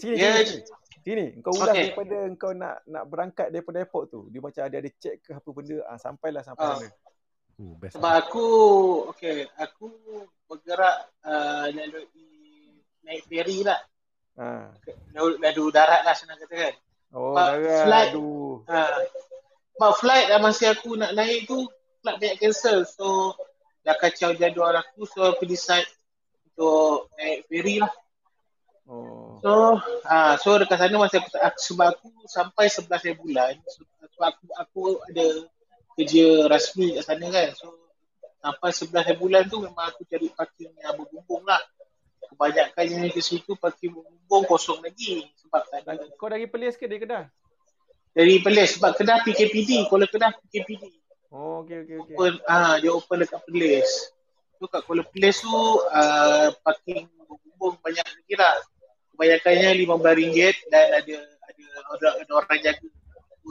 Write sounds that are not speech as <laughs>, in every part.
sini, Dia- sini, sini. Kau ulas Okey. daripada kau nak nak berangkat daripada airport tu. Dia macam ada ada check ke apa benda. Ah, sampailah sampai Ah. sana. Oh, best. Sebab aku, okay, aku bergerak uh, melalui naik ferry lah. Ha. Lalu, lalu darat lah senang kata kan. Oh, darat. flight. Aduh. Ha. Sebab flight dah masa aku nak naik tu, flight banyak cancel. So, dah kacau jadual aku. So, aku decide untuk naik ferry lah. Oh. So, ah so dekat sana masa aku, aku sebab aku sampai 11 hari bulan sebab aku aku ada kerja rasmi kat sana kan. So sampai 11 hari bulan tu memang aku cari parking yang berbumbung lah. Kebanyakannya ke situ parking berbumbung kosong lagi sebab tak ada Kau dari Perlis ke dari Kedah? dari Perlis sebab Kedah PKPD, Kuala Kedah PKPD. Oh, okey okey okey. Open ah dia open dekat Perlis. Tu kat Kuala Perlis tu ah, parking berbumbung banyak lagi lah. Kebanyakannya RM15 dan ada ada orang ada orang jaga.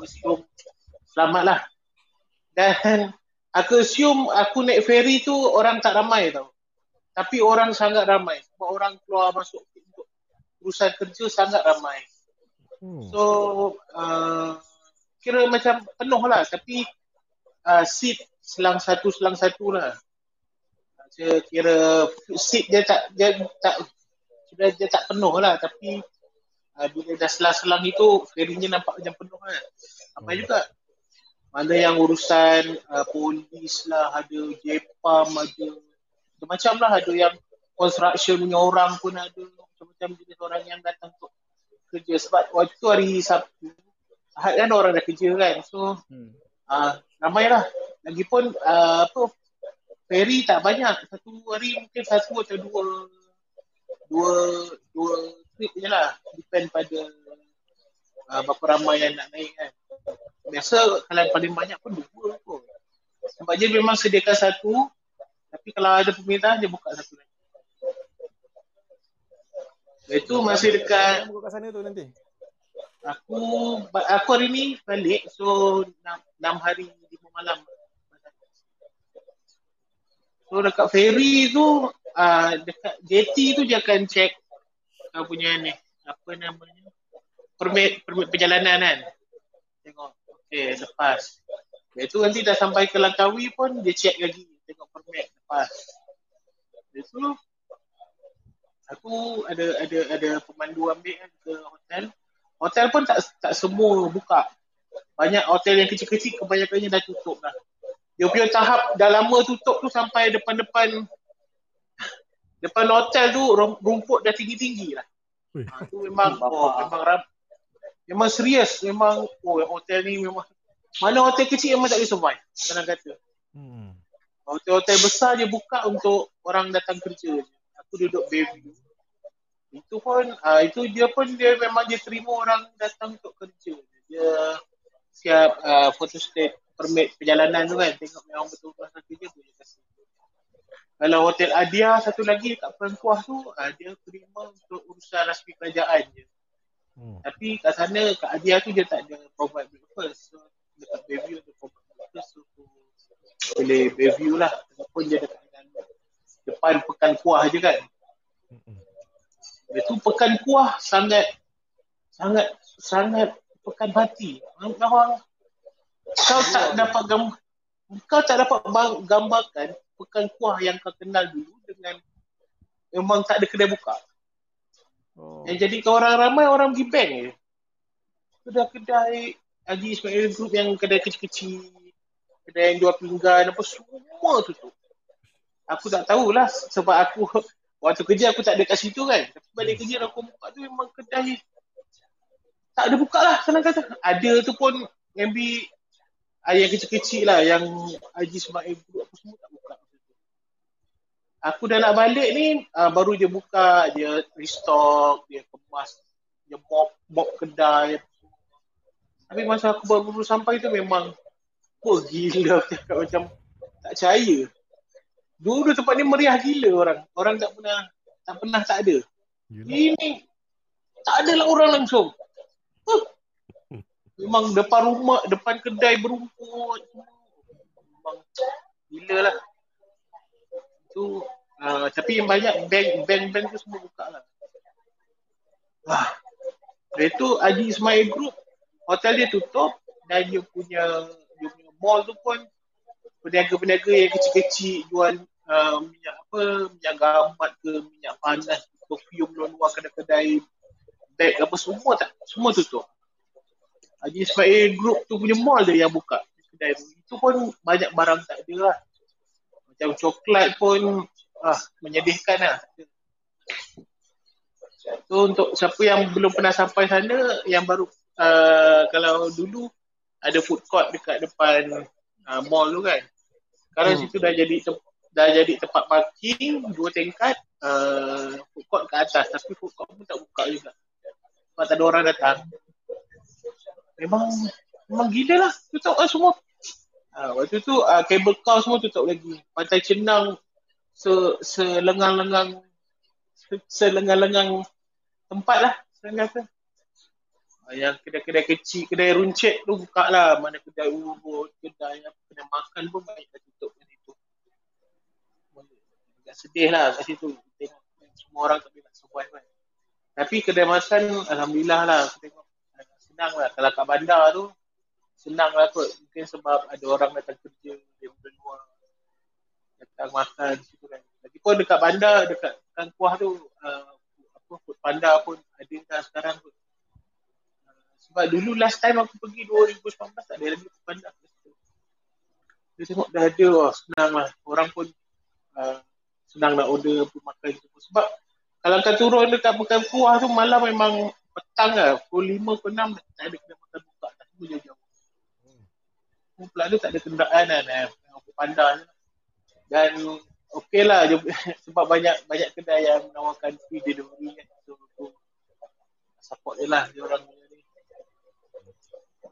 Assume selamat lah. Dan aku assume aku naik ferry tu orang tak ramai tau. Tapi orang sangat ramai. Sebab orang keluar masuk untuk urusan kerja sangat ramai. Hmm. So uh, kira macam penuh lah tapi uh, seat selang satu selang satu lah. Saya kira seat dia tak dia tak dia, dia tak penuh lah tapi uh, bila dah selang-selang itu ferry-nya nampak macam penuh kan. Apa Hmm. juga. Mana yang urusan uh, polis lah, ada JPAM, ada macam-macam lah, ada yang construction punya orang pun ada, macam-macam jenis orang yang datang untuk kerja. Sebab waktu tu hari Sabtu Ahad kan orang dah kerja kan. So Hmm. uh, ramai lah. Lagipun uh, apa ferry tak banyak. Satu hari mungkin satu atau dua dua dua trip je lah depend pada uh, berapa ramai yang nak naik kan biasa kalau paling banyak pun dua kot sebab dia memang sediakan satu tapi kalau ada permintaan dia buka satu lagi itu masih dekat Kau kat sana tu nanti. Aku aku hari ni balik so 6, 6 hari 5 malam. So dekat ferry tu uh, dekat jetty tu dia akan check kau punya ni apa namanya permit permit perjalanan kan. Tengok okey lepas. Lepas tu nanti dah sampai ke Langkawi pun dia check lagi tengok permit lepas. Lepas tu aku ada ada ada pemandu ambil kan ke hotel. Hotel pun tak tak semua buka. Banyak hotel yang kecil-kecil kebanyakannya dah tutup dah. Dia punya tahap dah lama tutup tu sampai depan-depan depan hotel tu rum- rumput dah tinggi-tinggi lah. Ui. Ha, tu memang oh, memang ram, memang serius memang oh hotel ni memang mana hotel kecil memang tak boleh survive. Senang kata. Hmm. Hotel-hotel besar dia buka untuk orang datang kerja je. Aku duduk Bayview. Itu pun, uh, itu dia pun dia memang dia terima orang datang untuk kerja. Dia siap uh, photostat permit perjalanan tu kan. Tengok memang betul-betul datang kerja boleh kasih. Kalau Hotel Adia satu lagi kat Perempuah tu, uh, dia terima untuk urusan rasmi kerajaan je. Hmm. Tapi kat sana, kat Adia tu dia tak ada provide breakfast. So, dekat Bayview tu provide breakfast. So, boleh Bayview lah. Walaupun dia dekat dalam depan Pekan Kuah je kan. Hmm. Itu Pekan Kuah sangat sangat sangat pekan hati. Kau tak dapat gambar kau tak dapat gambarkan Pekan Kuah yang kau kenal dulu dengan memang tak ada kedai buka. Oh. Yang jadi kau orang ramai orang pergi bank je. Kedai-kedai Haji Ismail Group yang kedai kecil-kecil, kedai yang jual pinggan apa semua tutup. Aku tak tahulah sebab aku <laughs> waktu kerja aku tak ada kat situ kan. Tapi balik kerja aku buka tu memang kedai tak ada buka lah senang kata. Ada tu pun maybe ah, yang kecil-kecil lah yang Haji Ismail Group apa semua tak buka. Aku dah nak balik ni uh, baru dia buka, dia restock, dia kemas, dia mop, mop kedai. Tapi masa aku baru sampai tu memang oh gila aku cakap macam tak percaya. Dulu tempat ni meriah gila orang. Orang tak pernah tak pernah tak ada. Ini tak ada lah orang langsung. Huh. Memang depan rumah, depan kedai berumput. Memang gila lah. Tu uh, tapi yang banyak bank bank bank tu semua buka lah. Wah, Lepas tu Haji Ismail Group hotel dia tutup dan dia punya dia punya mall tu pun peniaga-peniaga yang kecil-kecil jual uh, minyak apa minyak gambat ke minyak panas perfume luar-luar kedai-kedai beg apa semua tak semua tutup Haji Ismail Group tu punya mall dia yang buka kedai tu. Itu pun banyak barang tak ada lah. Macam coklat pun ah menyedihkan lah. So untuk siapa yang belum pernah sampai sana, yang baru uh, kalau dulu ada food court dekat depan uh, mall tu kan. Sekarang hmm. situ dah jadi dah jadi tempat parking dua tingkat uh, food court ke atas tapi food court pun tak buka juga. Sebab tak ada orang datang memang memang gila lah tutup lah semua. Ha, waktu tu uh, cable car semua tutup lagi. Pantai Cenang se selengang-lengang selengang-lengang tempat lah saya kata. Uh, yang kedai-kedai kecil, kedai runcit tu buka lah. Mana kedai urut, kedai apa, kedai makan pun banyak dah tutup kat situ. Agak sedih lah kat situ. Tengok semua orang tak boleh nak survive kan. Tapi kedai makan, Alhamdulillah lah. Tengok senang lah. Kalau kat bandar tu, senang lah kot. Mungkin sebab ada orang datang kerja dari luar. Datang makan situ kan. Lagipun dekat bandar, dekat Kang Kuah tu, uh, apa, food panda pun ada dah sekarang tu. Uh, sebab dulu last time aku pergi 2019 tak ada lagi food panda. Dia tengok dah ada wah, senang lah. Orang pun uh, senang nak order pun makan tu. Sebab kalau kau turun dekat Pekan Kuah tu malam memang petang lah, pukul lima ke enam tak ada kena makan buka, tak semua jauh-jauh. Hmm. Pula tu tak ada kenderaan kan, eh, aku pandang Dan okey lah, <laughs> sebab banyak banyak kedai yang menawarkan free delivery kan. So, support dia lah, dia orang ni.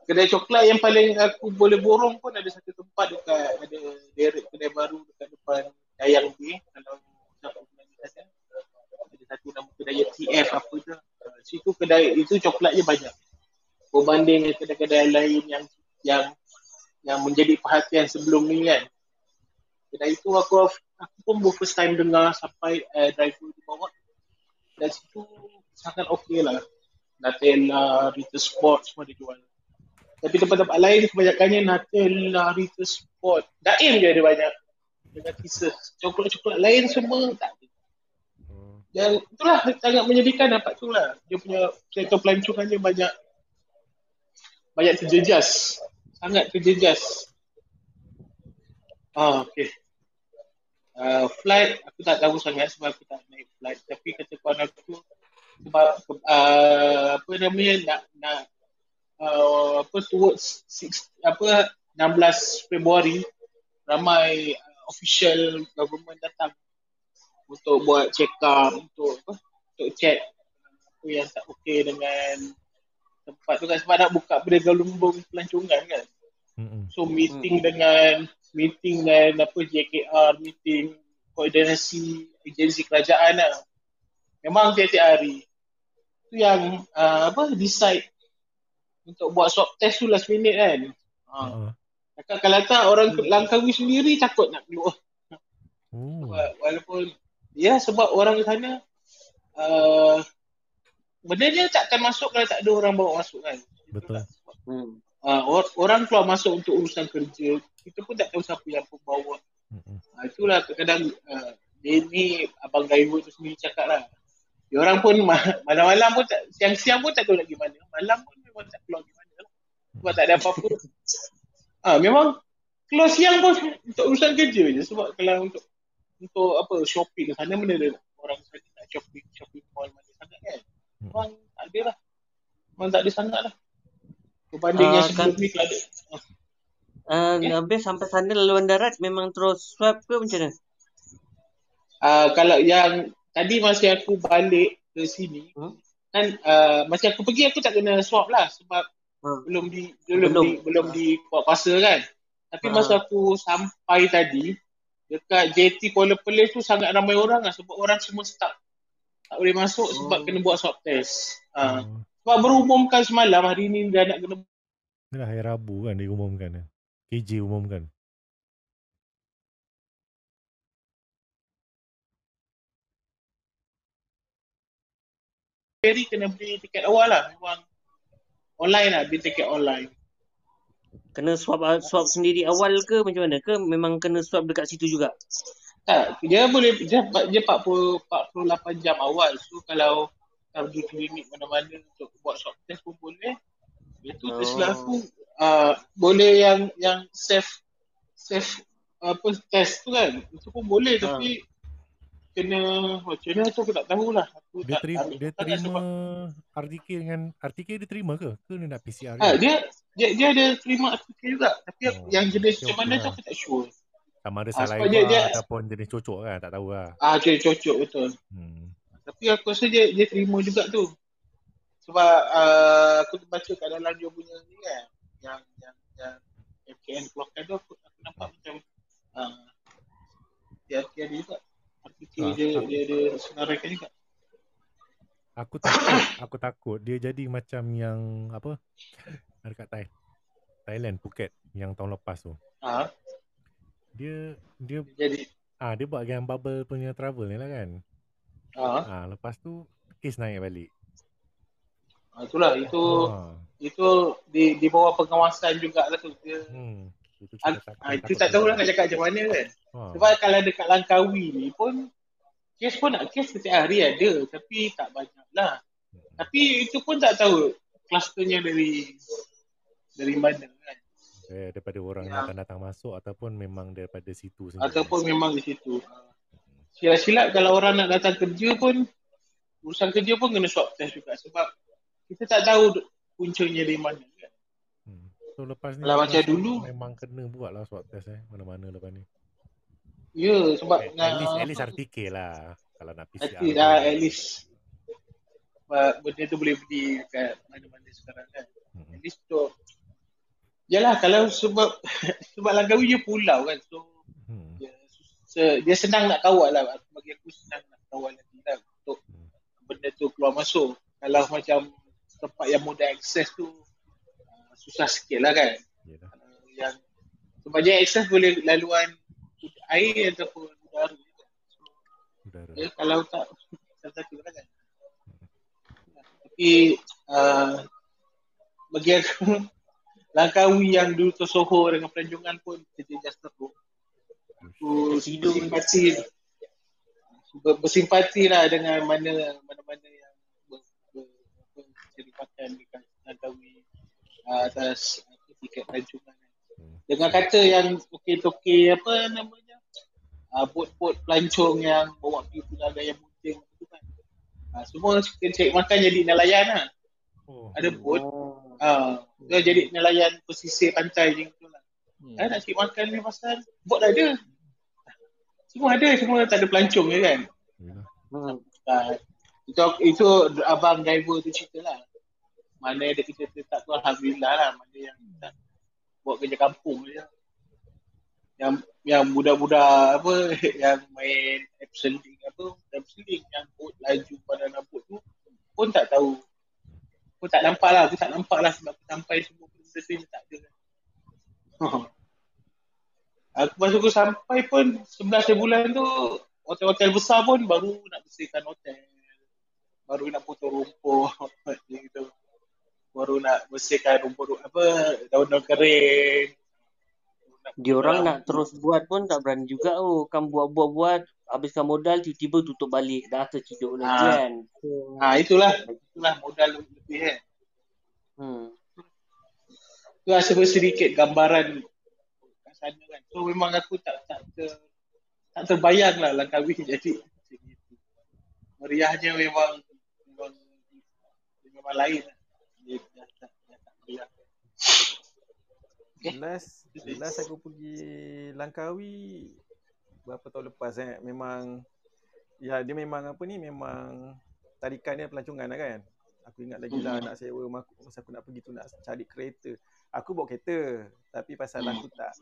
Kedai coklat yang paling aku boleh borong pun ada satu tempat dekat, ada derek kedai baru dekat depan Dayang B. Kalau siapa pernah ada satu nama kedai TF apa tu situ kedai itu coklatnya banyak. Berbanding dengan kedai-kedai lain yang yang yang menjadi perhatian sebelum ni kan. Kedai itu aku aku pun first time dengar sampai uh, driver di bawah dan situ sangat okey lah. Nutella, Rita Sport semua dijual tapi tempat-tempat lain kebanyakannya Nutella, Rita Sport. Daim je ada banyak. Dengan kisah. Coklat-coklat lain semua tak ada dan itulah sangat menyedihkan dapat tu lah. Dia punya sektor pelancongan dia banyak banyak terjejas. Sangat terjejas. Ah, okay. Uh, flight, aku tak tahu sangat sebab aku tak naik flight. Tapi kata kawan aku, sebab uh, apa namanya, nak, nak uh, apa towards six, apa 16 Februari, ramai uh, official government datang untuk buat check up untuk apa untuk check apa yang tak okey dengan tempat tu kan. Sebab nak buka berdegar lumbung pelancongan kan. So meeting mm. dengan meeting dengan apa JKR meeting koordinasi agensi kerajaan lah. Memang tiap-tiap hari. Tu yang uh, apa decide untuk buat swab test tu last minute kan. Uh-huh. kalau tak orang Langkawi sendiri takut nak keluar. Oh. Walaupun Ya sebab orang di sana uh, benda dia takkan masuk kalau tak ada orang bawa masuk kan. Betul. Hmm. Uh, or- orang keluar masuk untuk urusan kerja, kita pun tak tahu siapa yang pembawa. Hmm. Uh, itulah kadang-kadang uh, ni abang driver tu sendiri cakap lah. Dia orang pun malam-malam pun tak, siang-siang pun tak tahu nak pergi mana. Malam pun memang tak keluar pergi mana lah. Sebab tak ada apa-apa. <laughs> Ah, uh, memang keluar siang pun untuk urusan kerja je. Sebab kalau untuk untuk apa shopping sana mana ada orang sana nak shopping shopping mall mana sangat kan hmm. orang tak ada lah orang tak ada sangat lah berbanding uh, yang sebelum kan, ni tak ada uh. Uh, okay. Habis sampai sana laluan darat memang terus swab ke macam mana? Uh, kalau yang tadi masa aku balik ke sini hmm? kan uh, masa aku pergi aku tak kena swab lah sebab hmm. belum di belum, belum di belum di buat puasa kan. Tapi hmm. masa aku sampai tadi dekat JT Kuala Perlis tu sangat ramai orang lah sebab orang semua stuck. Tak boleh masuk sebab oh. kena buat swab test. Ha. Oh. Sebab berumumkan semalam hari ni dah nak kena Dah hari Rabu kan dia umumkan. KJ umumkan. Ferry kena beli tiket awal lah. Memang online lah, bin tiket online. Kena swab swab sendiri awal ke macam mana? Ke memang kena swab dekat situ juga? Tak, dia boleh dia, dia 40 48 jam awal. So kalau kau pergi klinik mana-mana untuk buat swab test pun boleh. Itu Oh. tersilap aku uh, boleh yang yang safe safe apa test tu kan. Itu pun boleh Ha. tapi kena macam mana tu aku tak tahulah. Aku Dia tak terima, ambil dia tak terima sebab RTK dengan RTK dia terima ke? Ke dia nak PCR Ah, je? dia dia dia ada terima artikel juga tapi Oh, yang jenis okay, macam mana okay tu lah. aku tak sure. Sama ada Ah, sebab saliva dia, dia ataupun jenis cocok kan, tak tahu lah. ah dia cocok betul. Hmm. Tapi aku rasa dia dia terima juga tu. Sebab uh, aku baca kat dalam dia punya ni kan yang yang yang MKN keluarkan tu aku, aku nampak macam uh, dia dia dia juga artikel Ah, dia, aku, dia dia senaraikan juga. aku takut, aku takut dia jadi macam yang apa? Dekat Thai, Thailand, Phuket yang tahun lepas tu. Ah Dia dia jadi ah dia buat yang bubble punya travel ni lah kan. ah Ah lepas tu kes naik balik. ah, itulah itu Ah, itu di di bawah pengawasan jugalah tu dia hmm. Itu ah, ah, itu tak tahu lah nak cakap macam mana kan. Ah, Sebab kalau dekat Langkawi ni pun kes pun nak kes setiap hari ada tapi tak banyak lah. hmm. Tapi itu pun tak tahu klusternya dari dari mana kan. Eh, daripada orang yang Ya. datang-datang masuk ataupun memang daripada situ sendiri. Ataupun memang di situ. Silap-silap kalau orang nak datang kerja pun urusan kerja pun kena swab test juga sebab kita tak tahu puncanya dari mana. So lepas ni Kalau macam dulu memang kena buat lah swab test eh mana-mana lepas ni. ya sebab At, at least at least RTK lah kalau nak at PCR least, tu. ah, at least sebab benda tu boleh beli dekat mana-mana sekarang kan. Hmm. At least untuk Yalah kalau sebab <laughs> sebab Langkawi dia pulau kan. So Hmm. dia, se, dia senang nak kawal lah. Bagi aku senang nak kawal lah untuk Hmm. benda tu keluar masuk. Kalau macam tempat yang mudah akses tu uh, susah sikit lah kan. Yang sebab dia akses boleh laluan air ataupun udara. Udara. dia kalau tak satu lah kan. Tapi uh, bagi aku <laughs> Langkawi yang dulu tersohor dengan pelancongan pun kerja just teruk. Aku ber- bersimpati lah dengan mana mana-mana yang ber, ber, berceritakan dekat Langkawi uh, atas uh, tiket pelancongan. Hmm. Dengan kata yang okey-okey apa namanya uh, bot-bot pelancong yang bawa pergi pulau gaya muting tu kan. Uh, semua cari makan jadi nelayan lah. Oh. Ada bot. Oh. Uh, dia jadi nelayan pesisir pantai je tu lah. Hmm. Hmm. nak cari makan ni pasal bot ada. Semua ada, semua tak ada pelancong je kan. Yelah. Hmm. Uh, itu itu abang driver tu cerita lah. Mana ada kerja tetap tu Alhamdulillah lah. Mana yang tak buat kerja kampung je. Yang yang budak-budak apa <laughs> yang main abseiling apa abseiling yang bot laju pada rambut tu pun tak tahu. Pun tak nampak lah. Aku tak nampak lah sebab aku sampai semua benda tu tak ada. Aku masa aku sampai pun 11 bulan tu hotel-hotel besar pun baru nak bersihkan hotel. Baru nak potong rumput <laughs> gitu. Baru nak bersihkan rumput apa daun-daun kering. Dia orang nak terus buat pun tak berani juga oh. Kan buat-buat-buat habiskan modal tiba-tiba tutup balik dah terciduk lagi Ah. kan. Ha itulah itulah modal lebih kan. hmm. Tu rasa sedikit gambaran kat sana kan. So memang aku tak tak ter, tak terbayang lah Langkawi jadi. Meriahnya memang memang, memang lain lah. Dia dah tak, dah tak meriah. Okay. Last last aku pergi Langkawi berapa tahun lepas eh memang ya dia memang apa ni memang tarikan dia pelancongan lah kan. Aku ingat lagi lah nak sewa mak- masa aku nak pergi tu nak cari kereta. Aku bawa kereta tapi pasal aku tak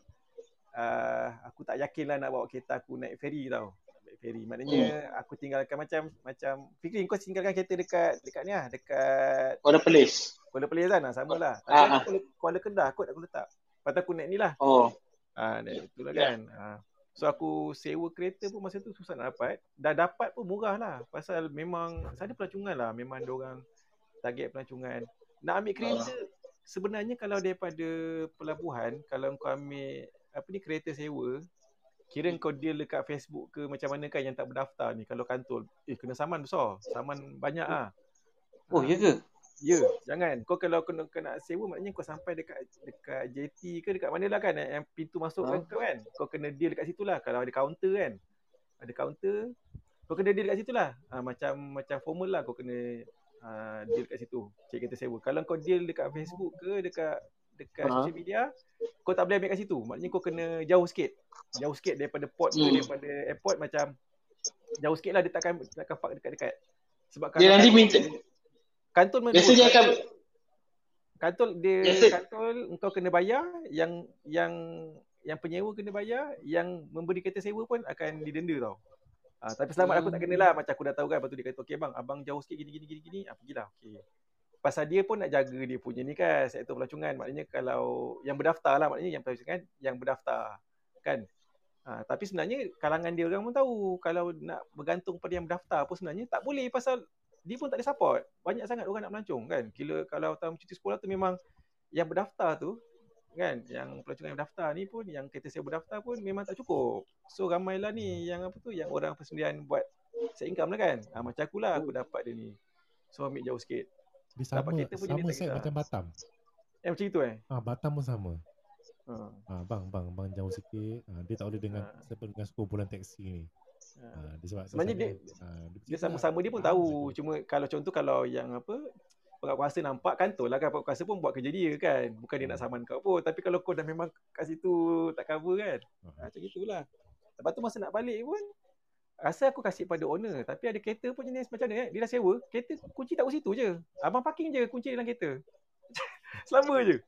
uh, aku tak yakin lah nak bawa kereta aku naik ferry tau. Naik ferry. Maknanya aku tinggalkan macam macam Fikri kau tinggalkan kereta dekat dekat ni lah dekat ada place. Kuala Pelis kan sama lah. Tapi Ah, ah. aku Kuala, Kuala Kedah kot aku letak. Lepas tu aku naik ni lah. Oh. Ah, naik itulah Ya. kan. Ah. So aku sewa kereta pun masa tu susah nak dapat. Dah dapat pun murah lah. Pasal memang sana pelancongan lah. Memang dia orang target pelancongan. Nak ambil kereta sebenarnya kalau daripada pelabuhan kalau kau ambil apa ni kereta sewa kira kau deal dekat Facebook ke macam mana kan yang tak berdaftar ni kalau kantor eh kena saman besar saman banyak ah Oh, ya ke? Ya, jangan. Kau kalau kena kena sewa maknanya kau sampai dekat dekat JT ke dekat mana lah kan yang pintu masuk Ha? kan kau kan. Kau kena deal dekat situ lah kalau ada kaunter kan. Ada kaunter. Kau kena deal dekat situ lah. Ha, macam macam formal lah kau kena ha, deal dekat situ. Cek kereta sewa. Kalau kau deal dekat Facebook ke dekat dekat Ha? social media, kau tak boleh ambil kat situ. Maknanya kau kena jauh sikit. Jauh sikit daripada port ke Hmm. daripada airport macam jauh sikit lah dia takkan takkan park dekat-dekat. Sebab Dia nanti minta Kantor mana Biasa dia akan Kantor dia Biasa- kantor engkau kena bayar yang yang yang penyewa kena bayar yang memberi kereta sewa pun akan didenda tau. Ah, tapi selamat aku tak kena lah macam aku dah tahu kan lepas tu dia kata okey bang abang jauh sikit gini gini gini gini ah pergilah okey. Pasal dia pun nak jaga dia punya ni kan sektor pelancongan maknanya kalau yang berdaftar lah maknanya yang pelancongan yang berdaftar kan. Ah, tapi sebenarnya kalangan dia orang pun tahu kalau nak bergantung pada yang berdaftar pun sebenarnya tak boleh pasal dia pun tak ada support. Banyak sangat orang nak melancong kan. Kira kalau tahun cuti sekolah tu memang yang berdaftar tu kan yang pelancongan yang berdaftar ni pun yang kereta saya berdaftar pun memang tak cukup. So ramailah ni yang apa tu yang orang persendirian buat set income lah kan. Ha, macam aku lah aku dapat dia ni. So ambil jauh sikit. Dia sama, Dapat kereta pun sama set macam Batam. Eh macam itu eh. Ah, Batam pun sama. Ha. Ah, bang, bang, bang jauh sikit. Ah, dia tak boleh dengan sebab dengan sekumpulan taksi ni. Ha. Ah, dia sebab Sebenarnya dia, dia- ah, Dia bercerita sama-sama dia pun lah. tahu. Ah, Cuma kalau contoh kalau yang apa pengat kuasa nampak kantor lah kan pengat kuasa pun buat kerja dia kan. Bukan dia nak saman kau pun. Tapi kalau kau dah memang kat situ tak cover kan. Ah. Ha, macam itulah. Lepas tu masa nak balik pun rasa aku kasih pada owner tapi ada kereta pun jenis macam mana eh dia dah sewa kereta kunci tak kat situ je abang parking je kunci dalam kereta <laughs> selama je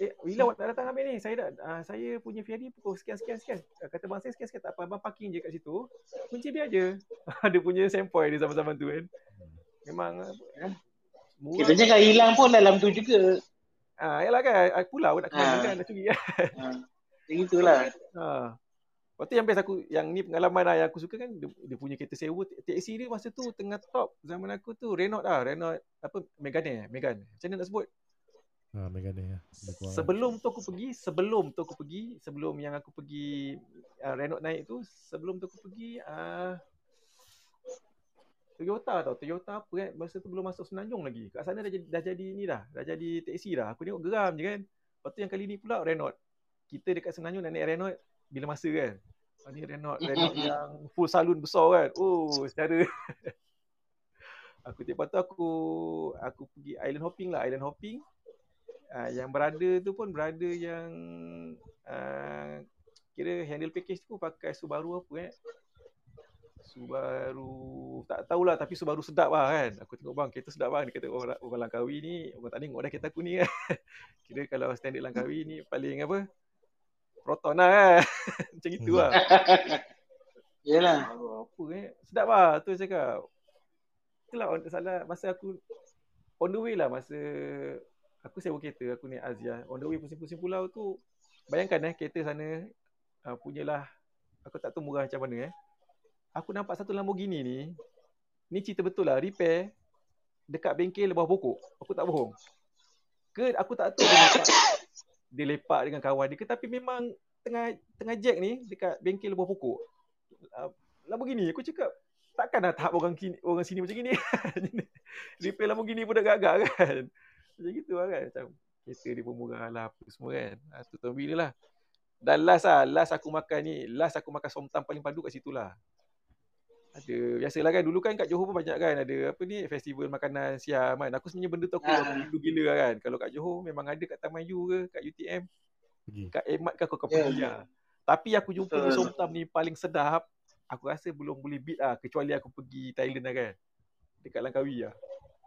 eh, bila awak tak datang ambil ni saya dah uh, saya punya Fiadi pukul sekian sekian sekian uh, kata bang saya sekian sekian tak apa abang parking je kat situ kunci biar je ada <laughs> punya sempoi dia zaman-zaman tu kan memang uh, murah Kita jangan hilang pun dalam tu juga. ah yalah kan aku pulau nak kena Ah. kan nak curi kan Ha. Macam itulah. Ha. Lepas tu yang best aku, yang ni pengalaman lah yang aku suka kan, dia, dia punya kereta sewa, taxi dia masa tu tengah top zaman aku tu, Renault lah, Renault, apa, Megane eh, Megane. Macam mana nak sebut? Ah, Megane ya. Sebelum tu aku pergi, sebelum tu aku pergi, sebelum yang aku pergi uh, Renault naik tu, sebelum tu aku pergi, uh, Toyota tau, Toyota apa kan, masa tu belum masuk Semenanjung lagi. Kat sana dah jadi, dah jadi ni dah, dah jadi taxi dah. Aku tengok geram je kan. Lepas tu yang kali ni pula Renault. Kita dekat Semenanjung nak naik Renault bila masa kan. Ah, ni Renault, Renault yang full salon besar kan. Oh, secara <laughs> aku lepas tu aku aku pergi island hopping lah, island hopping. Uh, yang berada tu pun berada yang uh, kira handle package tu pakai Subaru apa eh. Subaru tak tahulah tapi Subaru sedap lah kan. Aku tengok bang kereta sedap bang dia kata orang orang Langkawi ni orang tak tengok dah kereta aku ni kan. <laughs> Kira kalau standard Langkawi ni paling apa? Proton lah kan. <laughs> Macam itu lah. <laughs> Yalah. Subaru apa eh? Sedap lah tu saya cakap. Itulah on, salah masa aku on the way lah masa aku sewa kereta aku naik Azia on the way pusing-pusing pulau tu bayangkan eh kereta sana uh, punyalah aku tak tahu murah macam mana eh. Aku nampak satu Lamborghini ni ni cerita betul lah repair dekat bengkel bawah pokok. Aku tak bohong. Ke aku tak tahu dia lepak dia lepak dengan kawan dia ke tapi memang tengah tengah jack ni dekat bengkel bawah pokok. Uh, Lamborghini aku cakap takkan dah tahap orang kini, orang sini macam gini. <laughs> Repair Lamborghini pun dah gagak kan macam gitu lah kan. Macam kereta dia pun murah lah apa semua kan. Ha, tu tahun bila lah. Dan last lah last aku makan ni last aku makan somtam paling padu kat situ lah. Ada biasalah kan. Dulu kan kat Johor pun banyak kan. Ada apa ni festival makanan siam kan. Aku sebenarnya benda tu aku Ah. rindu gila lah kan. Kalau kat Johor memang ada kat Taman U ke kat UTM Pergi. kat Emat ke aku akan Ya. pergi lah. Tapi aku jumpa ni Betul. somtam ni paling sedap aku rasa belum boleh beat lah. Kecuali aku pergi Thailand lah kan. Dekat Langkawi lah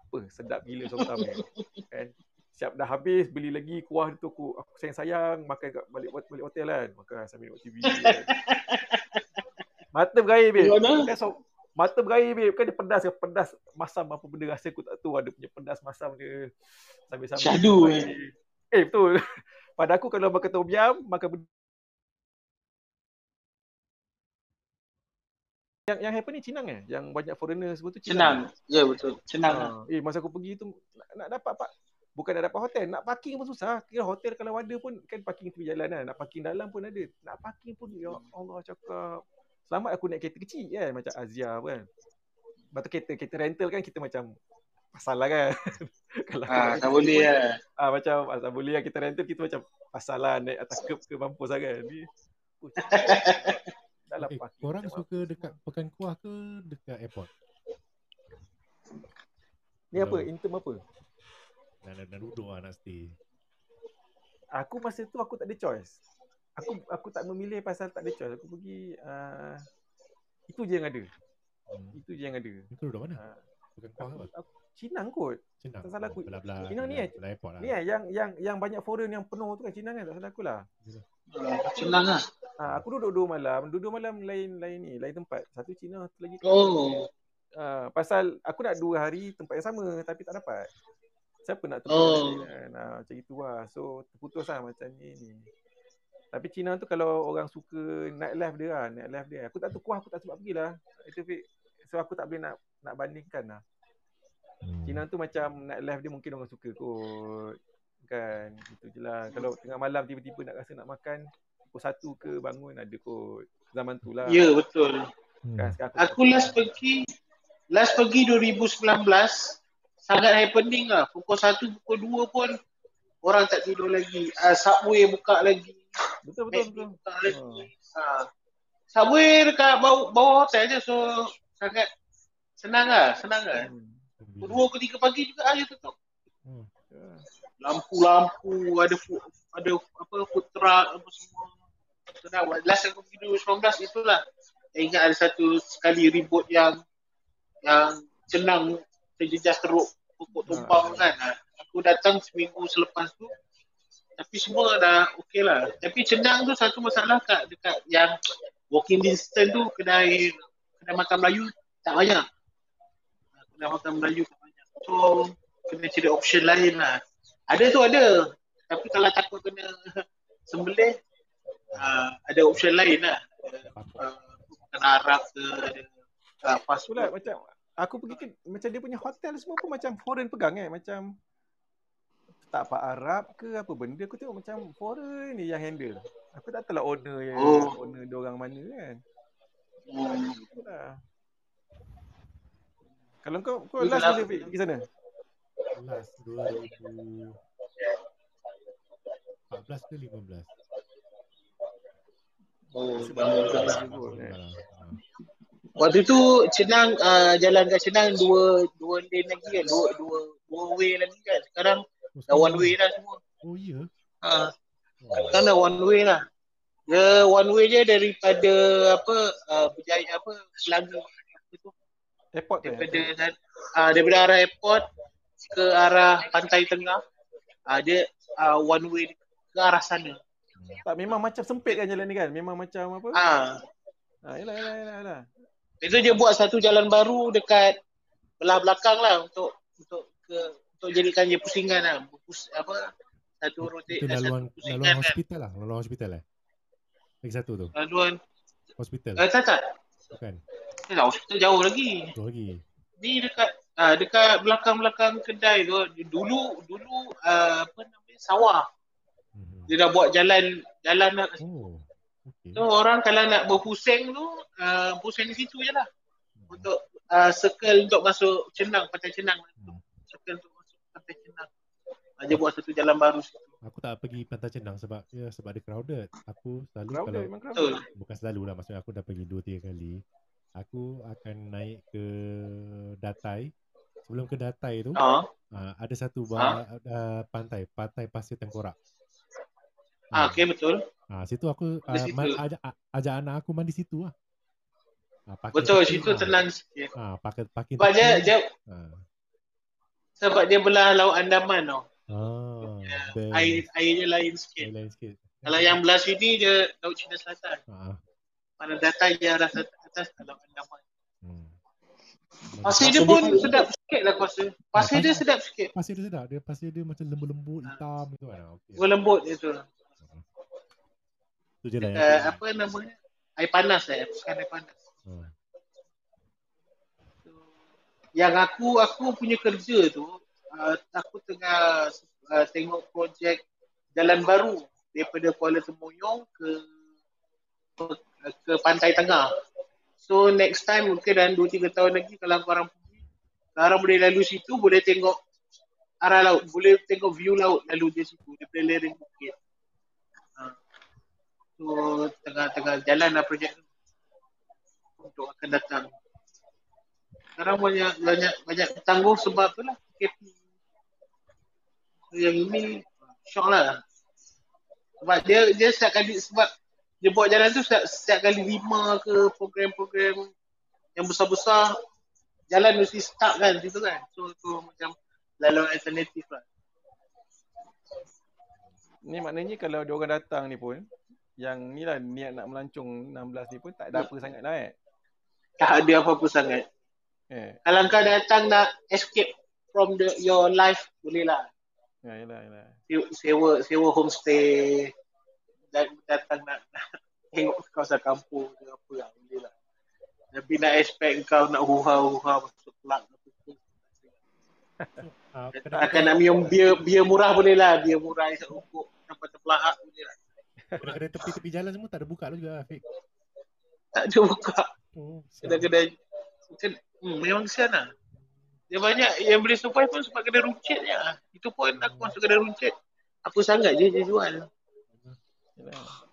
apa sedap gila somtam ni kan? Siap dah habis beli lagi kuah tu aku aku sayang-sayang makan kat balik balik hotel kan? Makan sambil tengok TV kan. mata berair babe. Mana? kan so, mata berair babe. Kan dia pedas kan pedas masam apa benda rasa aku tak tahu. Ada punya pedas masam dia. Sambil-sambil Syahdu, eh. eh betul. <laughs> Pada aku kalau makan tom yum makan yang yang happen ni Cinang eh? Yang banyak foreigner semua tu Senang. Ya betul. Senang lah. Ha. Eh masa aku pergi tu nak, nak dapat pak bukan nak dapat hotel, nak parking pun susah. Kira hotel kalau ada pun kan parking tepi jalan kan. Nak parking dalam pun ada. Nak parking pun ya Allah cakap. Selamat aku naik kereta kecil kan macam Azia kan. Lepas tu kereta kereta rental kan kita macam pasal lah kan. <laughs> kalau Ah, tak boleh lah. Ah macam asal boleh lah kita rental kita macam pasal lah naik atas curb ke mampus lah kan. Ni oh, <laughs> dalam Eh, parking. korang suka dekat Pekan Kuah ke dekat airport? Ni apa? Intim apa? Nak, nak, nak duduk lah nak stay. Aku masa tu aku tak ada choice. Aku aku tak memilih pasal tak ada choice. Aku pergi uh, itu je yang ada. Hmm. Itu je yang ada. Itu duduk mana? Uh, Pekan Kuah aku, apa? aku Cinang kot. Senang. tak salah aku. Belah-belah. Cina ni eh? belah airport lah. Ni eh yang yang yang banyak foreign yang penuh tu kan Cinang kan tak salah aku lah. Ah, Senang lah. Ah, aku duduk dua malam. Duduk malam lain lain ni, lain tempat. Satu Cina, satu lagi. Oh. Ah, pasal aku nak dua hari tempat yang sama tapi tak dapat. Siapa nak tempat Oh. lain kan? Ah, macam itu lah. So terputus lah macam ni ni. Tapi Cina tu kalau orang suka night life dia lah, night life dia. Aku tak tahu kuah aku tak sempat pergi lah. Itu Fik. So aku tak boleh nak nak bandingkan lah. Hmm. Cina tu macam night life dia mungkin orang suka kot. Kan. Itu je lah. Kalau tengah malam tiba-tiba nak rasa nak makan, pukul satu ke bangun ada kot. Zaman tu lah. Ya betul. Hmm. Kan, sekarang Aku last pergi last pergi 2019 sangat happening lah. Pukul 1 pukul 2 pun orang tak tidur lagi. Uh, subway buka lagi. Betul betul betul. buka lagi. Ha. Subway dekat bawah, bawah hotel je so sangat senang lah, senang lah. Hmm. Pukul 2 ke 3 pagi juga aja tutup. Hmm. Lampu-lampu, ada food, ada apa food truck apa semua. Senang. Last aku pergi 2019 itulah. Saya ingat ada satu sekali ribut yang yang senang terjejas teruk pokok tumpang Ah. kan. Ha. Aku datang seminggu selepas tu tapi semua dah okey lah. Tapi Cenang tu satu masalah kat dekat yang walking distance tu kedai kedai makan Melayu tak banyak. Kedai makan Melayu tak banyak. So kena cari option lain lah. Ada tu ada. Tapi kalau takut kena <laughs> sembelih uh, ada option lain lah. Uh, makan Arab ke ada uh, fast Itulah food. macam aku pergi ke macam dia punya hotel semua pun macam foreign pegang eh macam tak pak Arab ke apa benda aku tengok macam foreign ni yang handle. Aku tak tahu lah owner yang Oh. owner dia orang mana kan. Hmm. Itulah. Kalau kau kau last bila Fik, pergi sana? Last 2014 ke 15. Oh, kot, kan. Ah. Waktu tu Cenang uh, jalan kat Cenang dua dua lane lagi kan, dua dua dua way lagi kan. Sekarang Oh, dah one way dah semua. Oh ya. Ha, Oh. sekarang dah one way lah. Dia one way je daripada apa uh, berjaya apa Selangor tu Airport tu. daripada eh? uh, daripada arah airport ke arah pantai tengah. Uh, dia uh, one way ke arah sana. Tak memang macam sempit kan jalan ni kan? Memang macam apa? Ah, Ha, yalah yalah yalah. yalah. Itu dia buat satu jalan baru dekat belah belakang lah untuk untuk ke untuk jadikan dia pusingan lah. Pus, apa satu rotate Itu eh, satu laluan pusingan laluan kan. hospital lah, laluan hospital eh. Lagi satu tu, Laluan hospital. eh, tak tak. Bukan. Eh, hospital jauh lagi. Tu lagi. Ni dekat ah dekat belakang-belakang kedai tu dulu dulu ah, apa namanya sawah. Dia dah buat jalan jalan nak Oh. Okey. So orang kalau nak berpusing tu uh, pusing di situ je lah. Untuk uh, circle untuk masuk Cenang, Pantai Cenang. Hmm. Circle untuk masuk Pantai Cenang. Uh, dia buat satu jalan baru situ. Aku tak pergi Pantai Cenang sebab ya sebab dia crowded. Aku selalu Crowded kalau crowded. Bukan selalu lah maksudnya aku dah pergi 2 3 kali. Aku akan naik ke Datai. Sebelum ke Datai tu Ah, uh, ada satu ba- uh, pantai, pantai Pasir Tengkorak. Ah okey betul. Ah situ aku uh, situ. ma- ajak ajak anak aku mandi situ lah. Ah, parking Betul tepi, situ ah. tenang sikit. Ah, pakai parking Sebab dia, dia Ah. sebab dia belah Laut Andaman tau. Ah, best. Air air dia lain Air sikit. lain sikit. Kalau yang belah sini dia Laut Cina Selatan. Ah. Pada data dia arah atas Laut Andaman. Hmm. Pasir dia pun sedap sikit lah aku rasa. Pasir dia sedap sikit. Pasir dia sedap. Dia pasir dia macam lembut-lembut hitam gitu kan. Berlembut dia tu. Je lah yang Uh, apa namanya? Air panas eh. Bukan air panas. Ah. yang aku aku punya kerja tu uh, aku tengah uh, tengok projek jalan baru daripada Kuala Semoyong ke ke pantai tengah. So next time mungkin dalam 2 3 tahun lagi kalau korang pergi korang boleh lalu situ boleh tengok arah laut, boleh tengok view laut lalu di situ daripada lereng bukit. So tengah-tengah jalan lah projek tu untuk akan datang. Sekarang banyak banyak banyak tanggung sebab tu lah PKP. Yang ini syok lah. Sebab dia dia setiap kali sebab dia buat jalan tu setiap, setiap kali lima ke program-program yang besar-besar jalan mesti stuck kan situ kan. So tu macam laluan alternatif lah. Ni maknanya kalau ada orang datang ni pun yang ni lah niat nak melancong 16 ni pun tak ada apa sangat lah eh. Tak ada apa-apa sangat. Eh, Kalau kau datang nak escape from the your life boleh lah. ya yalah yalah. Sewa sewa, sewa homestay dan datang nak, nak <laughs> tengok kawasan kampung ke apa lah boleh lah. Tapi nak expect kau nak huha-huha masuk kelab apa tu. <laughs> Ah, Akan nak minum bia bia murah boleh lah. Bia murah isap rokok sampai terpelahak boleh lah. Kedai tepi-tepi jalan semua tak ada buka lah juga Fik. Tak ada buka. Oh. Kedai-kedai kan hmm, memang kesian lah. Dia banyak yang boleh survive pun sebab kedai runcit je lah. Itu pun aku masuk kedai runcit. Apa sangat je dia jual. yalah.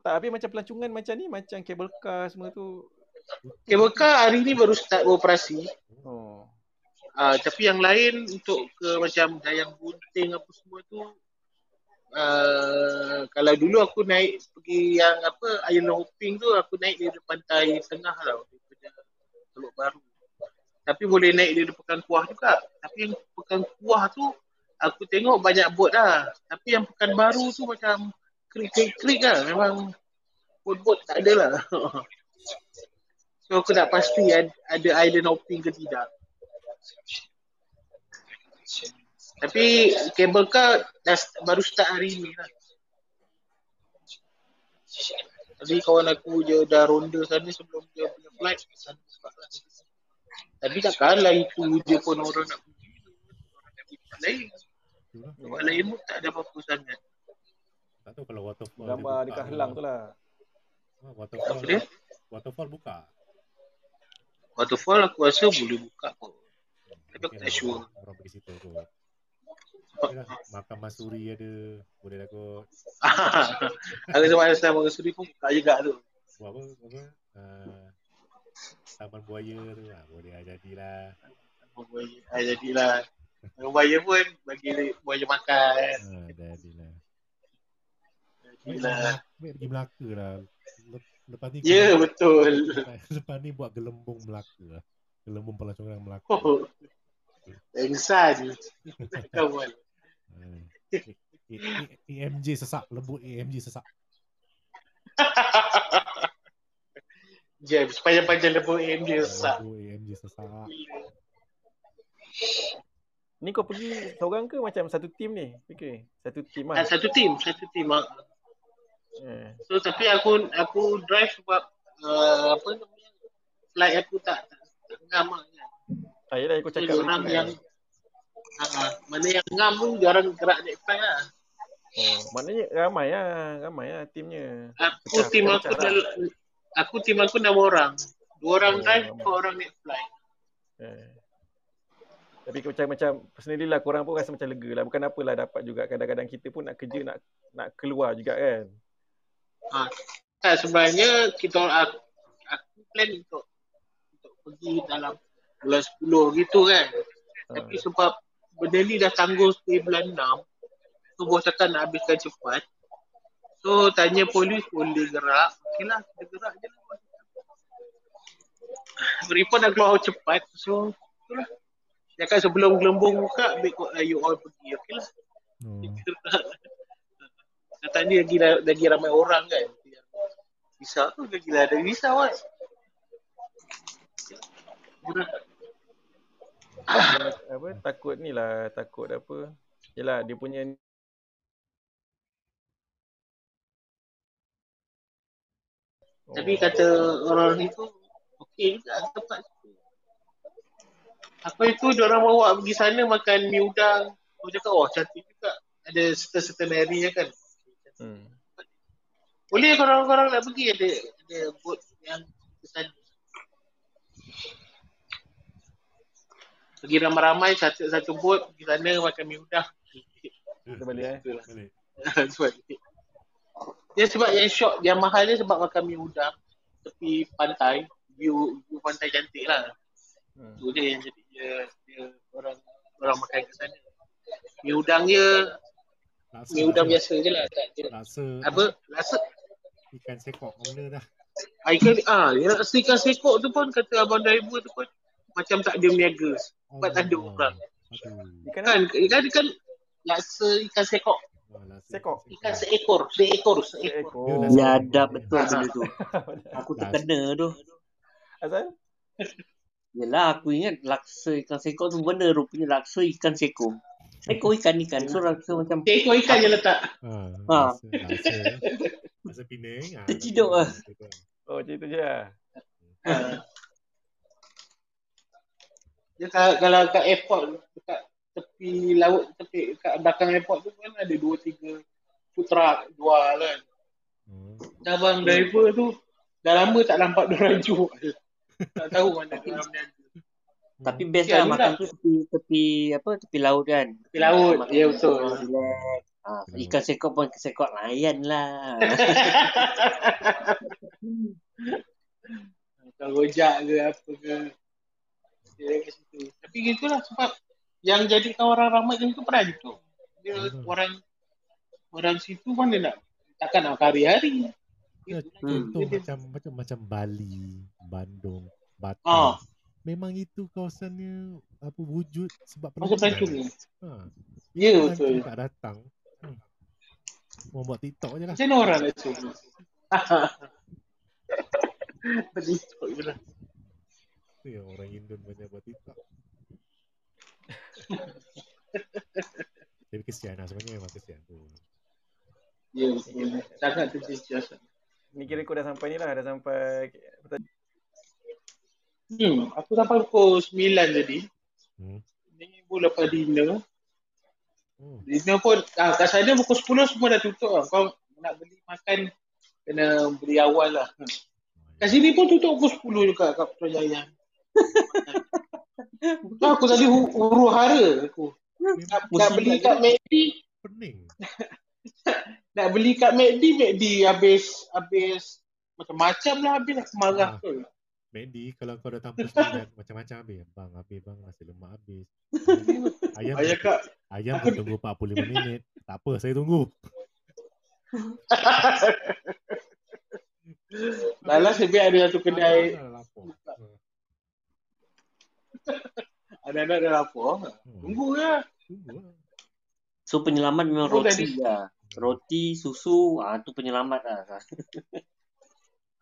Tak, tapi macam pelancongan macam ni, macam cable car semua tu. Cable car hari ni baru start beroperasi. Oh. Uh, tapi yang lain untuk ke macam dayang gunting apa semua tu uh, kalau dulu aku naik pergi yang apa island hopping tu aku naik dari pantai tengah tau daripada Teluk Baru. Tapi boleh naik dari Pekan Kuah juga. Tapi yang Pekan Kuah tu aku tengok banyak bot lah. Tapi yang Pekan Baru tu macam krik-krik lah. Memang bot-bot tak ada lah. <laughs> so aku nak pasti ada, ada island hopping ke tidak. Tapi kabel car dah baru start hari ni lah. Tadi kawan aku je dah ronda sana sebelum dia punya flight. Sana lah. Tapi takkanlah itu je pun orang nak pergi. Orang nak pergi tempat lain. Tempat lain pun tak ada apa-apa sangat. Tak tahu kalau waterfall Gambar dia dekat buka Helang tu lah. Ah, Waterfall, Apa dia? waterfall buka. Waterfall aku rasa boleh buka pun. Tapi aku tak sure. orang- Orang pergi situ kot. Yalah, makan masuri ada. Boleh lah kot. Aku <laughs> sama ada sama Suri pun buka juga tu. Buat apa? apa? Uh, taman buaya tu. Ah, boleh lah jadilah. Buaya. Ah, jadilah. Buaya pun bagi buaya makan. Ah, jadilah. Baik, Jadilah. baik pergi Melaka lah. Lep- Lepas ni Ya, betul. lepas, <laughs> lepas ni buat gelembung Melaka lah. Gelembung pelancongan Melaka. Oh. Engsan. <laughs> Kawan. Ah. A- A- AMJ sesak. Lembut AMJ sesak. Jam. Sepanjang-panjang lepas AMD sesak. Lembut AMJ sesak. Ni kau pergi seorang ke macam satu tim ni? Fikir. Satu tim Ah, lah. satu tim, satu tim. ah. Eh. So tapi aku aku drive sebab uh, apa namanya flight aku tak tak, ngam lah. Ah, yelah aku So, cakap orang yang uh, mana yang ngam pun jarang gerak naik flight lah. Oh, maknanya ramai lah. Ramai lah timnya. Aku Pecah, tim aku lah. dal- aku tim aku enam orang. Dua orang Oh, drive, empat orang naik flight. Eh. Tapi macam macam personally lah korang pun rasa macam lega lah. Bukan apalah dapat juga kadang-kadang kita pun nak kerja nak nak keluar juga kan. Ha. Tak sebenarnya kita aku, aku plan untuk untuk pergi dalam bulan 10 gitu kan. Ha. Tapi sebab benda ni dah tangguh dari bulan 6. So bos cakap nak habiskan cepat. So tanya polis boleh gerak. Okey lah kita gerak je lah. Report dah keluar cepat. So itulah. Cakap sebelum gelembung buka, ambil kot lah you all pergi. Okey lah. <laughs> Oh. Datang ni lagi, lagi ramai orang kan. Visa tu lagi lah ada visa kan. Dia, apa takut ni lah takut apa. Yalah dia punya Tapi kata orang ni tu okey juga tempat tu. Apa itu orang bawa pergi sana makan mi udang. Aku cakap, oh cantik juga. Ada certain-certain area kan. Hmm. Boleh korang-korang nak pergi ada ada boat yang ke sana. Pergi ramai-ramai satu satu boat pergi sana makan mi udang. Kita balik eh. <laughs> Sebab dia sebab yang shock yang mahal dia sebab makan mi udang. Tepi pantai view view pantai cantik lah. Hmm. tu dia yang jadi dia, dia orang orang makan ke sana. Mi udang dia Laksa, mi udang biasa je lah tak Laksa. Apa? Rasa ikan sekok benda dah. ah, ikan ah yang rasa ikan sekok tu pun kata abang driver tu pun macam tak ada meniaga sebab tak ada orang. Ikan kan ikan ikan laksa ikan sekok laksa Sekok. ikan seekor seekor seekor Ya Sekok. ada betul benda tu. <laughs> Aku terkena tu. Asal? Yelah aku ingat laksa ikan sekor tu benda rupanya laksa ikan sekor. Sekor ikan-ikan. So laksa macam seekor ikan je letak Ha, Ha. Laksa Penang. ah, Terciduk ah. Oh, macam itu je lah. Ha. Dia kalau, kalau kat airport dekat tepi laut tepi kat belakang airport tu kan ada dua tiga food truck jual kan. Hmm. Abang driver tu dah lama tak nampak dia orang jual. tak tahu mana dia orang berniaga. <laughs> tapi best Ya, lah makan lah. tu tepi tepi apa tepi laut kan. Tepi laut, Makan ya betul. orang relax. Ha, ikan sekor pun sekor layan lah. <laughs> Kalau rojak ke apa ke. Dia kat situ. Tapi gitulah sebab yang jadikan orang ramai macam tu peran tu. Dia Hmm. orang orang situ mana nak takkan nak hari-hari. Ya, Hmm. contoh macam macam macam Bali, Bandung, Batam. Ah. Memang itu kawasannya apa wujud sebab Macam pelancongan. pelancongan. Ha. Ya Pelancong betul. tak datang. Hmm. Mau buat TikTok je lah. Macam mana orang nak cuba? <laughs> Tadi TikTok je lah. Tu yang orang Indon banyak buat TikTok. <laughs> Tapi kesian lah sebenarnya memang kesian tu. Ya betul. Sangat terjejas. Ni kira kau dah sampai ni lah. Dah sampai... Hmm, aku sampai pukul 9 tadi. Hmm. Ni pun lepas dinner. Hmm. Dinner pun, ah, kat sana pukul 10 semua dah tutup lah. Kau nak beli makan, kena beli awal lah. Kat sini pun tutup pukul 10 juga kat Putrajaya. Nah, aku tadi hu- huru hara aku. Nak, <laughs> nak beli kat McD, Pening. nak beli kat McD, McD habis habis macam-macam lah habis aku marah Ah. tu. Mandy kalau kau datang pukul 9 <laughs> macam-macam habis. Bang habis bang nasi lemak habis. <laughs> Ayam Ayah kak, ayam aku- tunggu 45 minit. Tak apa saya tunggu. Lala sebiar ada satu kedai. Anak-anak dah lapar. Hmm. Tunggu lah. Tunggu lah. So penyelamat memang Oh, roti lah. Roti, susu, ah tu penyelamat lah.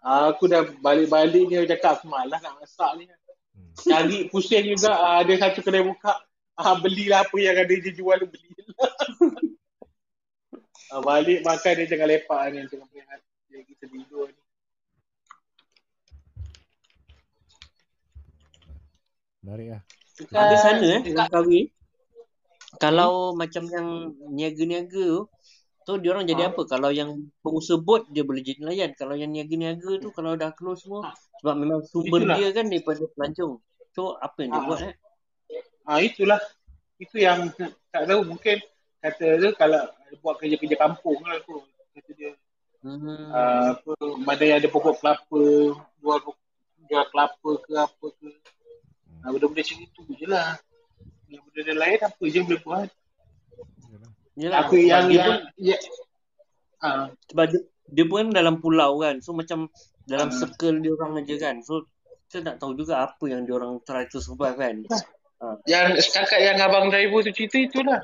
Ah, <laughs> Aku dah balik-balik ni aku cakap aku malas nak masak ni. Hmm. Cari pusing juga ah, ada satu kedai buka. Ah, belilah apa yang ada je jual beli. <laughs> ah, balik makan dia tengah lepak ni tengah berehat. Dia kita tidur ni. Menarik lah. Habis sana eh, Dekat- Langkawi. Kalau macam yang niaga-niaga tu, tu dia orang jadi Ah. apa? Kalau yang pengusaha bot dia boleh jadi nelayan. Kalau yang niaga-niaga tu kalau dah close semua sebab memang sumber Itulah. dia kan daripada pelancong. So apa yang dia Ah. buat eh? Ah itulah. Itu yang tak tahu mungkin kata tu kalau buat kerja-kerja kampung lah tu. Kata dia Hmm. ah, apa mana yang ada pokok kelapa, jual pokok- jual kelapa ke apa ke. Ah, benda-benda macam itu je lah. Yang benda lain apa je boleh buat. Yalah. Sebab yang dia yang pun, ya, ah, sebab dia, dia pun dalam pulau kan. So macam dalam Ah. circle dia orang aja kan. So kita tak tahu juga apa yang dia orang try to survive kan. yang setakat yang abang driver tu cerita itulah.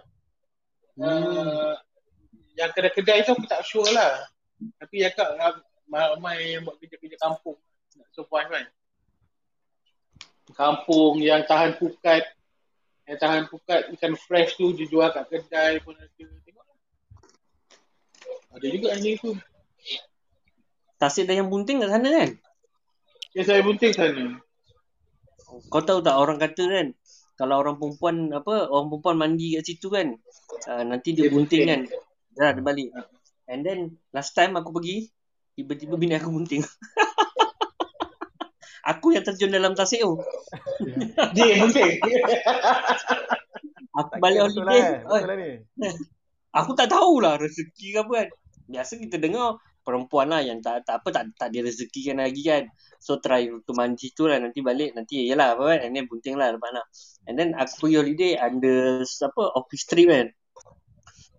Hmm. Uh, yang kedai-kedai tu aku tak sure lah. Tapi ya kak ramai yang buat kerja-kerja kampung nak survive kan. Kampung yang tahan pukat yang tahan pukat ikan fresh tu dijual kat kedai pun ada. Tengok. Ada juga yang tu. Tasik dah yang bunting kat sana kan? Yang saya bunting sana. Kau tahu tak orang kata kan kalau orang perempuan apa orang perempuan mandi kat situ kan uh, nanti dia, Dia bunting kan. Dah dia balik. And then last time aku pergi tiba-tiba bini aku bunting. <laughs> aku yang terjun dalam tasik tu. Dia yang penting. Aku Tak balik holiday. lah, eh. lah ni. <laughs> aku tak tahulah rezeki ke apa kan. Biasa kita dengar perempuan lah yang tak tak apa tak tak ada rezeki kan lagi kan. So try untuk mandi tu lah nanti balik nanti yalah apa kan and then bunting lah lepas nak. And then aku pergi holiday under apa office trip kan.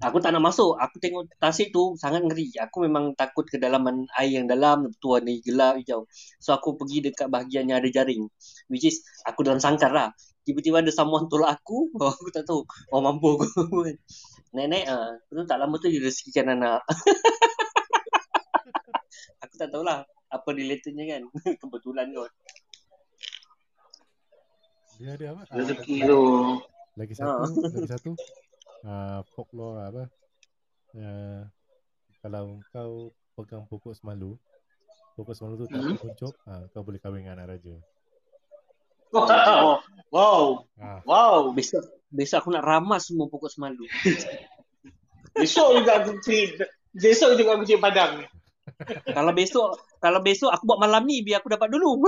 Aku tak nak masuk. Aku tengok tasik tu sangat ngeri. Aku memang takut kedalaman air yang dalam. Tu warna gelap hijau. So aku pergi dekat bahagian yang ada jaring. Which is aku dalam sangkar lah. Tiba-tiba ada someone tolak aku. <laughs> Oh, aku tak tahu. Oh mampu aku. <laughs> Nenek ah. Uh, tak lama tu dia rezekikan anak. <laughs> aku tak tahulah apa relatednya kan. Kebetulan kot. Dia ada apa? Ah, Rezeki lagi- tu. Lagi Ha. satu, lagi satu. Uh, folklore apa? Uh, kalau kau pegang pokok semalu, pokok semalu tu tak Hmm. puncuk, uh, kau boleh kahwin dengan anak raja. Wow. Wow. Ah, Wow. Besok besok aku nak ramas semua pokok semalu. <laughs> Besok juga aku besok juga aku cik padang. kalau besok kalau besok aku buat malam ni biar aku dapat dulu. <laughs>